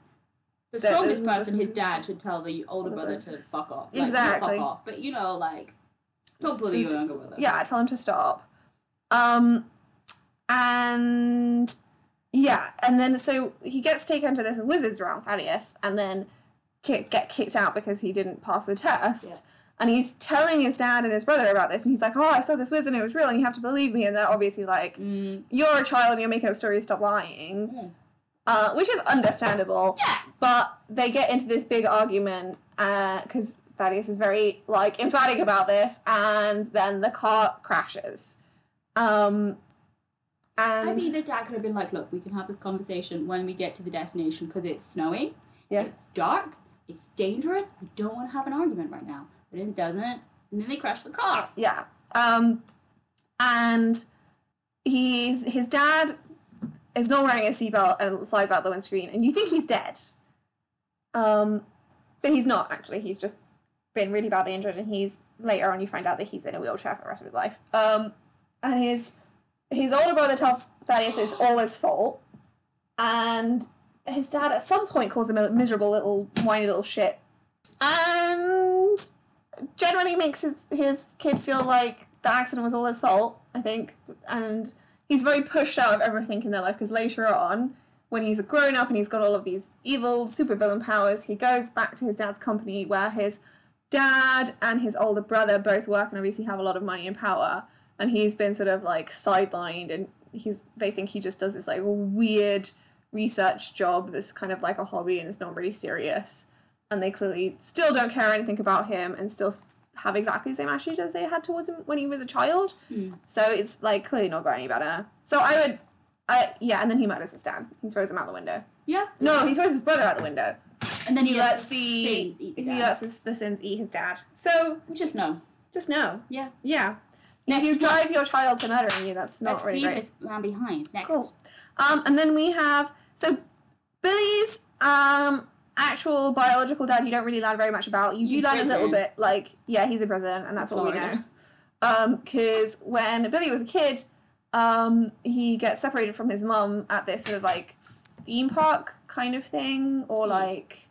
The strongest person, his dad, should tell the older brother to fuck off. Like, Exactly. fuck off, but you know, like don't bully your younger brother. Yeah, tell him to stop. Um, and yeah, and then so he gets taken to this wizard's realm, Thaddeus, and then get kicked out because he didn't pass the test. Yeah. And he's telling his dad and his brother about this, and he's like, "Oh, I saw this wizard, and it was real, and you have to believe me." And they're obviously like, Mm, "You're a child, and you're making up stories. Stop lying," Mm. uh, which is understandable. yeah. But they get into this big argument because Thaddeus is very like emphatic about this, and then the car crashes. Um, and I mean, the dad could have been like, "Look, we can have this conversation when we get to the destination because it's snowing, Yeah. it's dark, it's dangerous. We don't want to have an argument right now." But it doesn't, and then they crash the car. yeah, um, and he's his dad is not wearing a seatbelt and flies out the windscreen, and you think he's dead. Um, but he's not actually. He's just been really badly injured, and he's later on you find out that he's in a wheelchair for the rest of his life. Um, and his his older brother tells Thaddeus it's all his fault, and his dad at some point calls him a miserable little whiny little shit, and generally makes his his kid feel like the accident was all his fault. I think, and he's very pushed out of everything in their life because later on, when he's a grown up and he's got all of these evil supervillain powers, he goes back to his dad's company where his dad and his older brother both work and obviously have a lot of money and power, and he's been sort of like sidelined and he's they think he just does this like weird research job that's kind of like a hobby and it's not really serious and they clearly still don't care anything about him and still have exactly the same attitude as they had towards him when he was a child. So it's like clearly not got any better. So I would, I yeah, and then he murders his dad. He throws him out the window. Yeah. No, he throws his brother out the window. And then he, He lets the sins eat the he lets his, the sins eat his dad. So Just no. just no, Yeah. yeah. Next if you one. drive your child to murdering you, that's not Let's really leave great. this man behind. Next. Cool. Um, and then we have so Billy's um actual biological dad. You don't really learn very much about. You do learn a little bit, like yeah, he's in prison, and that's all we know. Florida. Um, because when Billy was a kid, um, he gets separated from his mum at this sort of like theme park kind of thing, or like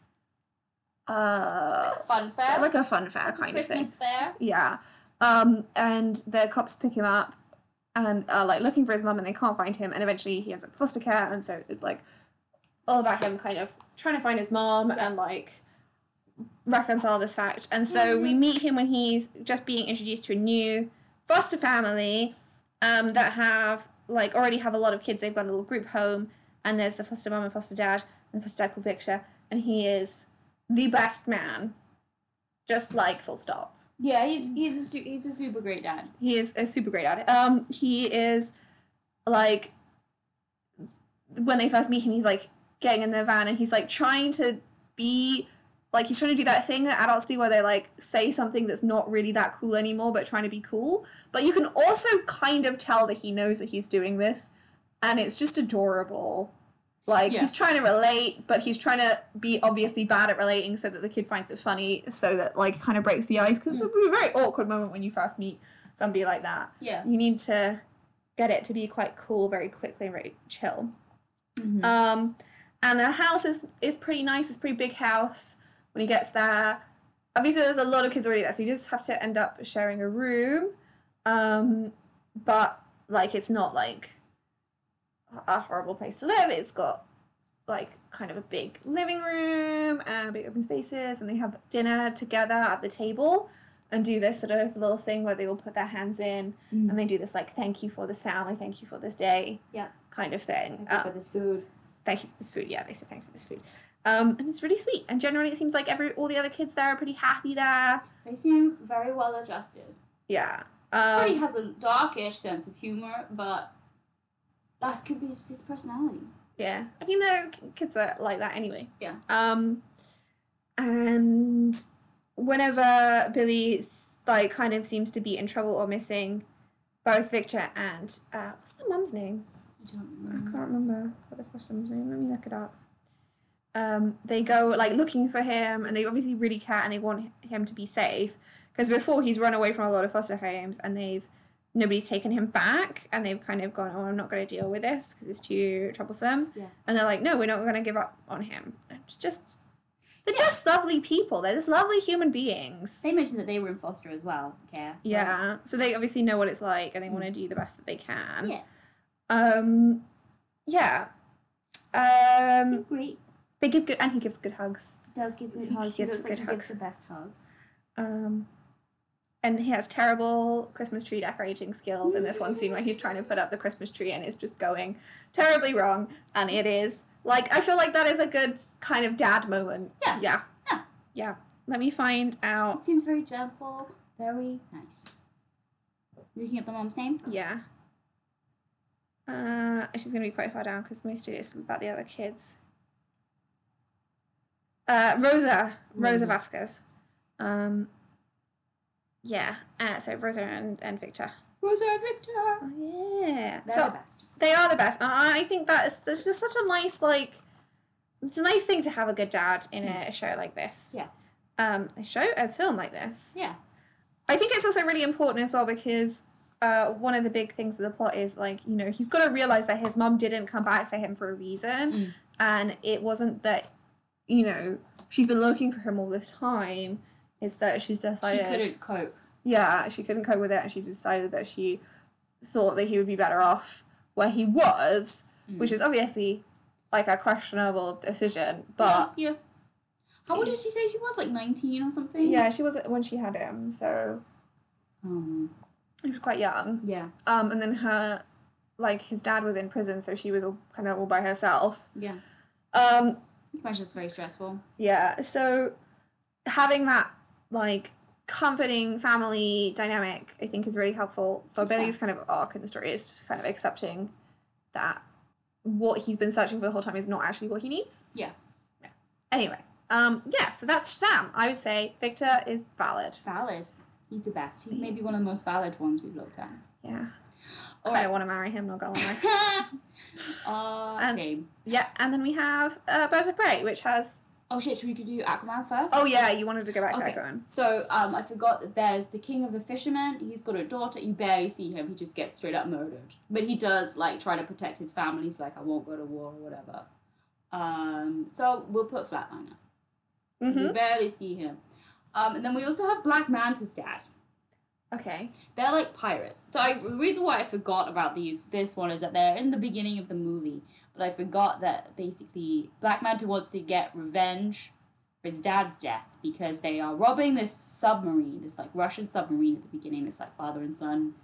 uh, Fun fair. like a fun fair kind of thing. Fair. Yeah. Um, and the cops pick him up and are like looking for his mum and they can't find him and eventually he ends up foster care and so it's like all about him kind of trying to find his mom and like reconcile this fact. And so we meet him when he's just being introduced to a new foster family um, that have like already have a lot of kids. They've got a little group home and there's the foster mom and foster dad and the foster dad called Victor and he is the best man. Just like full stop. Yeah, he's he's a he's a super great dad. He is a super great at it. Um, he is like when they first meet him, he's like getting in their van and he's like trying to be like he's trying to do that thing that adults do where they like say something that's not really that cool anymore but trying to be cool. But you can also kind of tell that he knows that he's doing this and it's just adorable. Like Yeah. he's trying to relate, but he's trying to be obviously bad at relating so that the kid finds it funny, so that like kind of breaks the ice because it's a very awkward moment when you first meet somebody like that. Yeah. You need to get it to be quite cool very quickly and very chill. Mhm. Um, and the house is is pretty nice. It's a pretty big house. When he gets there, obviously there's a lot of kids already there, so you just have to end up sharing a room. Um, but like it's not like a horrible place to live. It's got like kind of a big living room and big open spaces, and they have dinner together at the table and do this sort of little thing where they all put their hands in Mm. and they do this like thank you for this family, thank you for this day, Yeah. kind of thing. Thank you Um, for this food. Thank you for this food. Yeah, they said thank you for this food. Um, and it's really sweet. And generally, it seems like every all the other kids there are pretty happy there. They seem very well adjusted. Yeah. Freddie Um, has a darkish sense of humor, but that could be his personality. yeah. I mean, their kids are like that anyway. Yeah. Um, and whenever Billy like kind of seems to be in trouble or missing, both Victor and uh, what's the mum's name? I can't remember what the foster mum's name. Let me look it up. Um, they go like looking for him, and they obviously really care, and they want him to be safe. Because before he's run away from a lot of foster homes, and they've nobody's taken him back, and they've kind of gone, "Oh, I'm not going to deal with this because it's too troublesome." Yeah. And they're like, "No, we're not going to give up on him." It's just they're just lovely people. They're just lovely human beings. They mentioned that they were in foster as well. Care. Yeah. So they obviously know what it's like, and they want to do the best that they can. Yeah. Um, yeah. Um, great. they give good, and he gives good hugs. Does give good He hugs. He gives looks like good he hugs. gives the best hugs. Um, and he has terrible Christmas tree decorating skills in this one scene where he's trying to put up the Christmas tree and it's just going terribly wrong. And it is like I feel like that is a good kind of dad moment. Yeah. Yeah. Yeah. Yeah. Let me find out. It seems very gentle, very nice. Looking at the mom's name. Yeah. Uh, she's gonna be quite far down because most of it is about the other kids. Uh, Rosa, Rosa Rosa. Vasquez. Um, yeah. Uh, so Rosa and, and Victor. Rosa and Victor. Oh yeah. They're so the best. they are the best, and I think that is it's just such a nice like. It's a nice thing to have a good dad in a, a show like this. Yeah. Um, a show, a film like this. Yeah. I think it's also really important as well because uh, one of the big things of the plot is like you know he's got to realize that his mom didn't come back for him for a reason, Mm. and it wasn't that you know she's been looking for him all this time. It's that she's decided She couldn't cope. yeah she couldn't cope with it, and she decided that she thought that he would be better off where he was, Mm. which is obviously like a questionable decision, but yeah. yeah. How old did she say she was? Like nineteen or something. yeah, she was when she had him, so Um. He was quite young. Yeah. Um, and then her, like his dad was in prison, so she was all kind of all by herself. Yeah. Um, That's just very stressful. yeah. So having that like comforting family dynamic, I think, is really helpful for Billy's kind of arc in the story. Is just kind of accepting that what he's been searching for the whole time is not actually what he needs. Yeah. Yeah. Anyway, um, yeah. So that's Sam. I would say Victor is valid. Valid. He's the best. He's He maybe one of the most valid ones we've looked at. Yeah. All I right. want to marry him. Not gonna lie. And- same. yeah. And then we have uh, Birds of Prey, which has Oh shit, should we do Aquaman first? Oh yeah, you wanted to go back to Aquaman. So um, I forgot that there's the king of the fishermen. He's got a daughter. You barely see him. He just gets straight up murdered. But he does like try to protect his family. He's like, I won't go to war or whatever. Um, so we'll put Flatliner. Mm-hmm. barely see him. Um, and then we also have Black Manta's dad. Okay. They're like pirates. So I, the reason why I forgot about these this one is that they're in the beginning of the movie, but I forgot that basically Black Manta wants to get revenge for his dad's death because they are robbing this submarine, this like Russian submarine at the beginning. It's like father and son,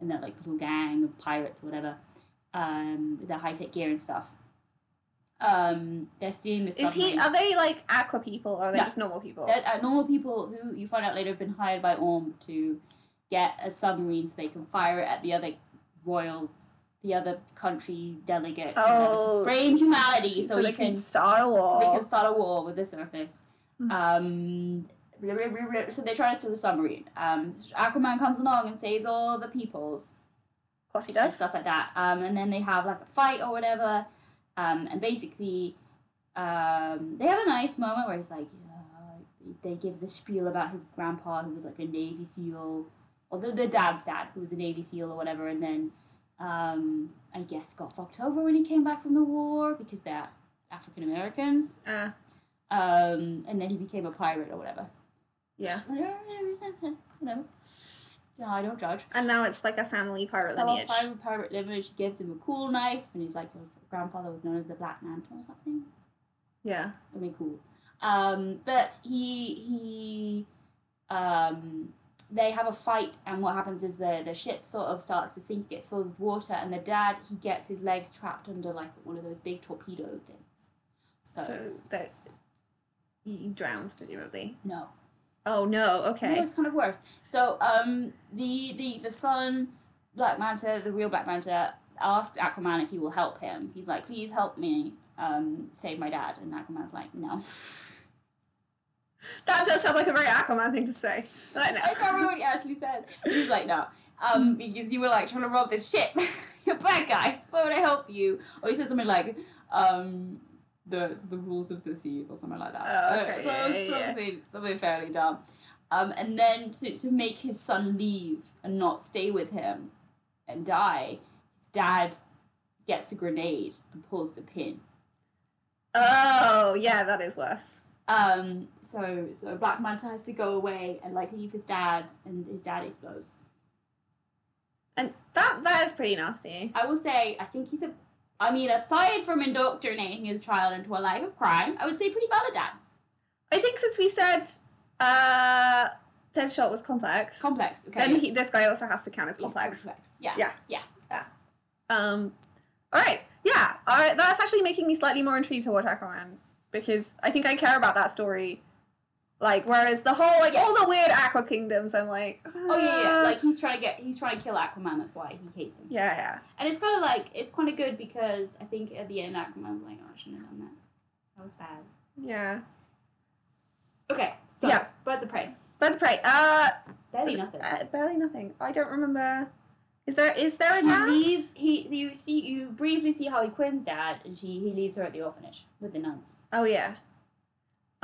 and that like little gang of pirates, or whatever, um, with their high tech gear and stuff. Um, they're stealing the Is he? Are they like aqua people or are they No. just normal people? They're, uh, normal people who you find out later have been hired by Orm to get a submarine so they can fire it at the other royals, the other country delegates, Oh, to frame humanity so, they you can, start a war. so they can start a war with the surface. Hmm. Um, so they're trying to steal the submarine. Um, Aquaman comes along and saves all the peoples of course he does. stuff like that. Um, and then they have like a fight or whatever. Um, and basically, um, they have a nice moment where he's like, yeah, they give the spiel about his grandpa who was like a Navy SEAL, or the, the dad's dad who was a Navy SEAL or whatever, and then um, I guess got fucked over when he came back from the war because they're African Americans. Uh, Um, and then he became a pirate or whatever. yeah. Whatever. No, I don't judge. And now it's like a family pirate So lineage. pirate, pirate lineage gives him a cool knife, and he's like, your grandfather was known as the Black Manta or something. Yeah. Something cool. Um, but he he um, they have a fight, and what happens is the the ship sort of starts to sink, it gets filled with water, and the dad he gets his legs trapped under like one of those big torpedo things. So, So that he drowns presumably. no, Oh no. Okay, it was kind of worse. So um, the the the son, Black Manta, the real Black Manta, asked Aquaman if he will help him. He's like, please help me um, save my dad, and Aquaman's like, no. That does sound like a very Aquaman thing to say. I know. I can't remember what he actually says. He's like, no, um, because you were like trying to rob this ship. You're bad guys. Why would I help you? Or he says something like, um, the the rules of the seas or something like that. Oh, I don't know, okay, so yeah, yeah, yeah. something something fairly dumb. Um, and then to, to make his son leave and not stay with him and die, his dad gets a grenade and pulls the pin. Oh yeah, that is worse. Um, so so Black Manta has to go away and like leave his dad, and his dad explodes. And that that is pretty nasty. I will say, I think he's a. I mean, aside from indoctrinating his child into a life of crime, I would say pretty valid dad. I think since we said uh Deadshot was complex, Complex, okay. then he, this guy also has to count as complex. complex. Yeah. Yeah. Yeah. Um, all right, yeah, all right, that's actually making me slightly more intrigued to watch Aquaman because I think I care about that story. Like, whereas the whole like Yeah. all the weird Aqua kingdoms, I'm like, Oh yeah, yeah. uh, Like he's trying to get, he's trying to kill Aquaman. That's why he hates him. yeah, yeah, And it's kind of like it's kind of good because I think at the end Aquaman's like, oh, I shouldn't have done that. That was bad. yeah. Okay, so Yeah. Birds of Prey. Let's pray. Uh, Barely nothing. uh, barely nothing. I don't remember. Is there is there a he dad? leaves. He you see you briefly see Harley Quinn's dad, and she he leaves her at the orphanage with the nuns. Oh yeah.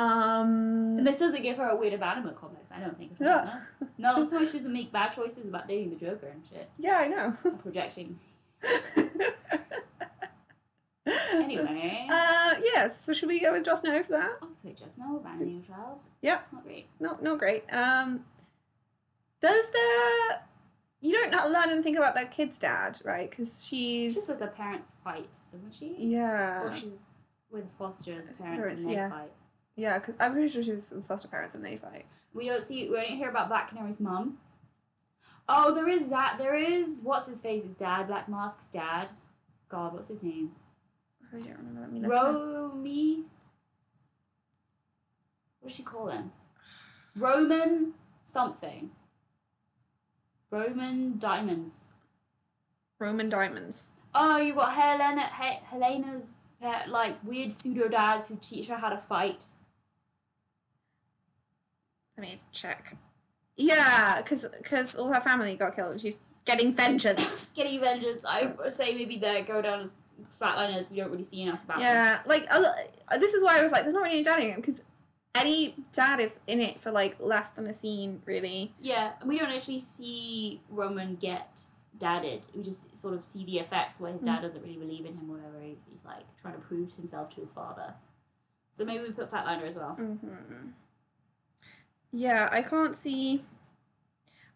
Um. And this doesn't give her a weird abandonment complex. I don't think. Yeah. No, that's why she doesn't make bad choices about dating the Joker and shit. Yeah, I know. Projecting. Anyway. Uh, yes. So should we go with just no for that? Okay, just no vanity child. Yep. Not great. No, no, great. Um, does the you don't not learn anything about that kid's dad, right? Because she's just says her parents fight, doesn't she? yeah, Or she's with foster parents Parents, and they yeah. fight. Yeah. Because I'm pretty sure she was with foster parents and they fight. We don't see. We don't hear about Black Canary's mum. Oh, there is that. There is what's his face's dad. Black Mask's dad. God, what's his name? I don't remember. Let me look. Romy. What does she call him? Roman something. Roman diamonds. Roman diamonds. Oh, you got Helena. Helena's like weird pseudo dads who teach her how to fight. Let me check. Yeah, because because all her family got killed and she's getting vengeance. Getting vengeance. I would say maybe they go down as flatliners. We don't really see enough about them. Yeah, like a lo- this is why I was like, there's not really any dad in it because any dad is in it for like less than a scene, really. Yeah, and we don't actually see Roman get dadded. We just sort of see the effects where his dad doesn't really believe in him or whatever. He's like trying to prove himself to his father. So maybe we put Flatliner as well. Mm-hmm. Yeah, I can't see.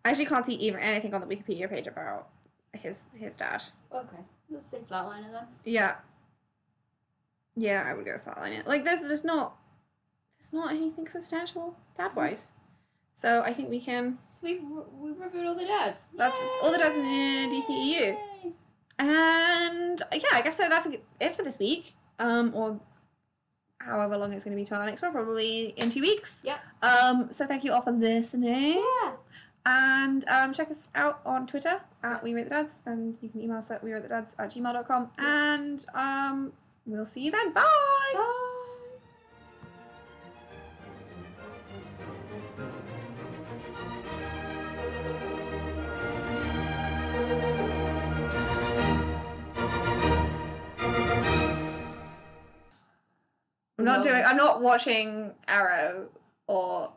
I actually can't see even anything on the Wikipedia page about his his dad. Okay, let's say Flatliner then. Yeah. Yeah, I would go with Flatline. Like, there's there's not there's not anything substantial dad wise. So I think we can. So we've, we've reviewed all the dads. That's all the dads in DCEU. Yay! And yeah, I guess so. That's it for this week. um, or however long it's going to be to our next one, probably in two weeks. Yep. Um, so thank you all for listening. Yeah. And um, check us out on Twitter at We Rate the Dads, and you can email us at we rate the dads at gmail.com. And um, we'll see you then. Bye. Bye. I'm not doing. I'm not watching Arrow or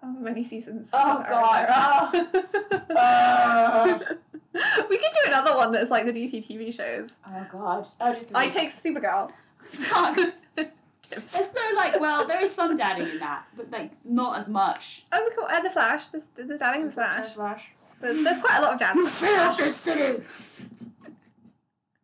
how many seasons. Oh, God. Arrow? we could do another one that's like the DC TV shows. Oh god. I just I take Supergirl. Fuck. There's no like, well, there is some dadding in that, but like not as much. Oh, we got uh, the Flash. There's the dadding in the Flash. Flash. But there's quite a lot of dads. the Flash. city.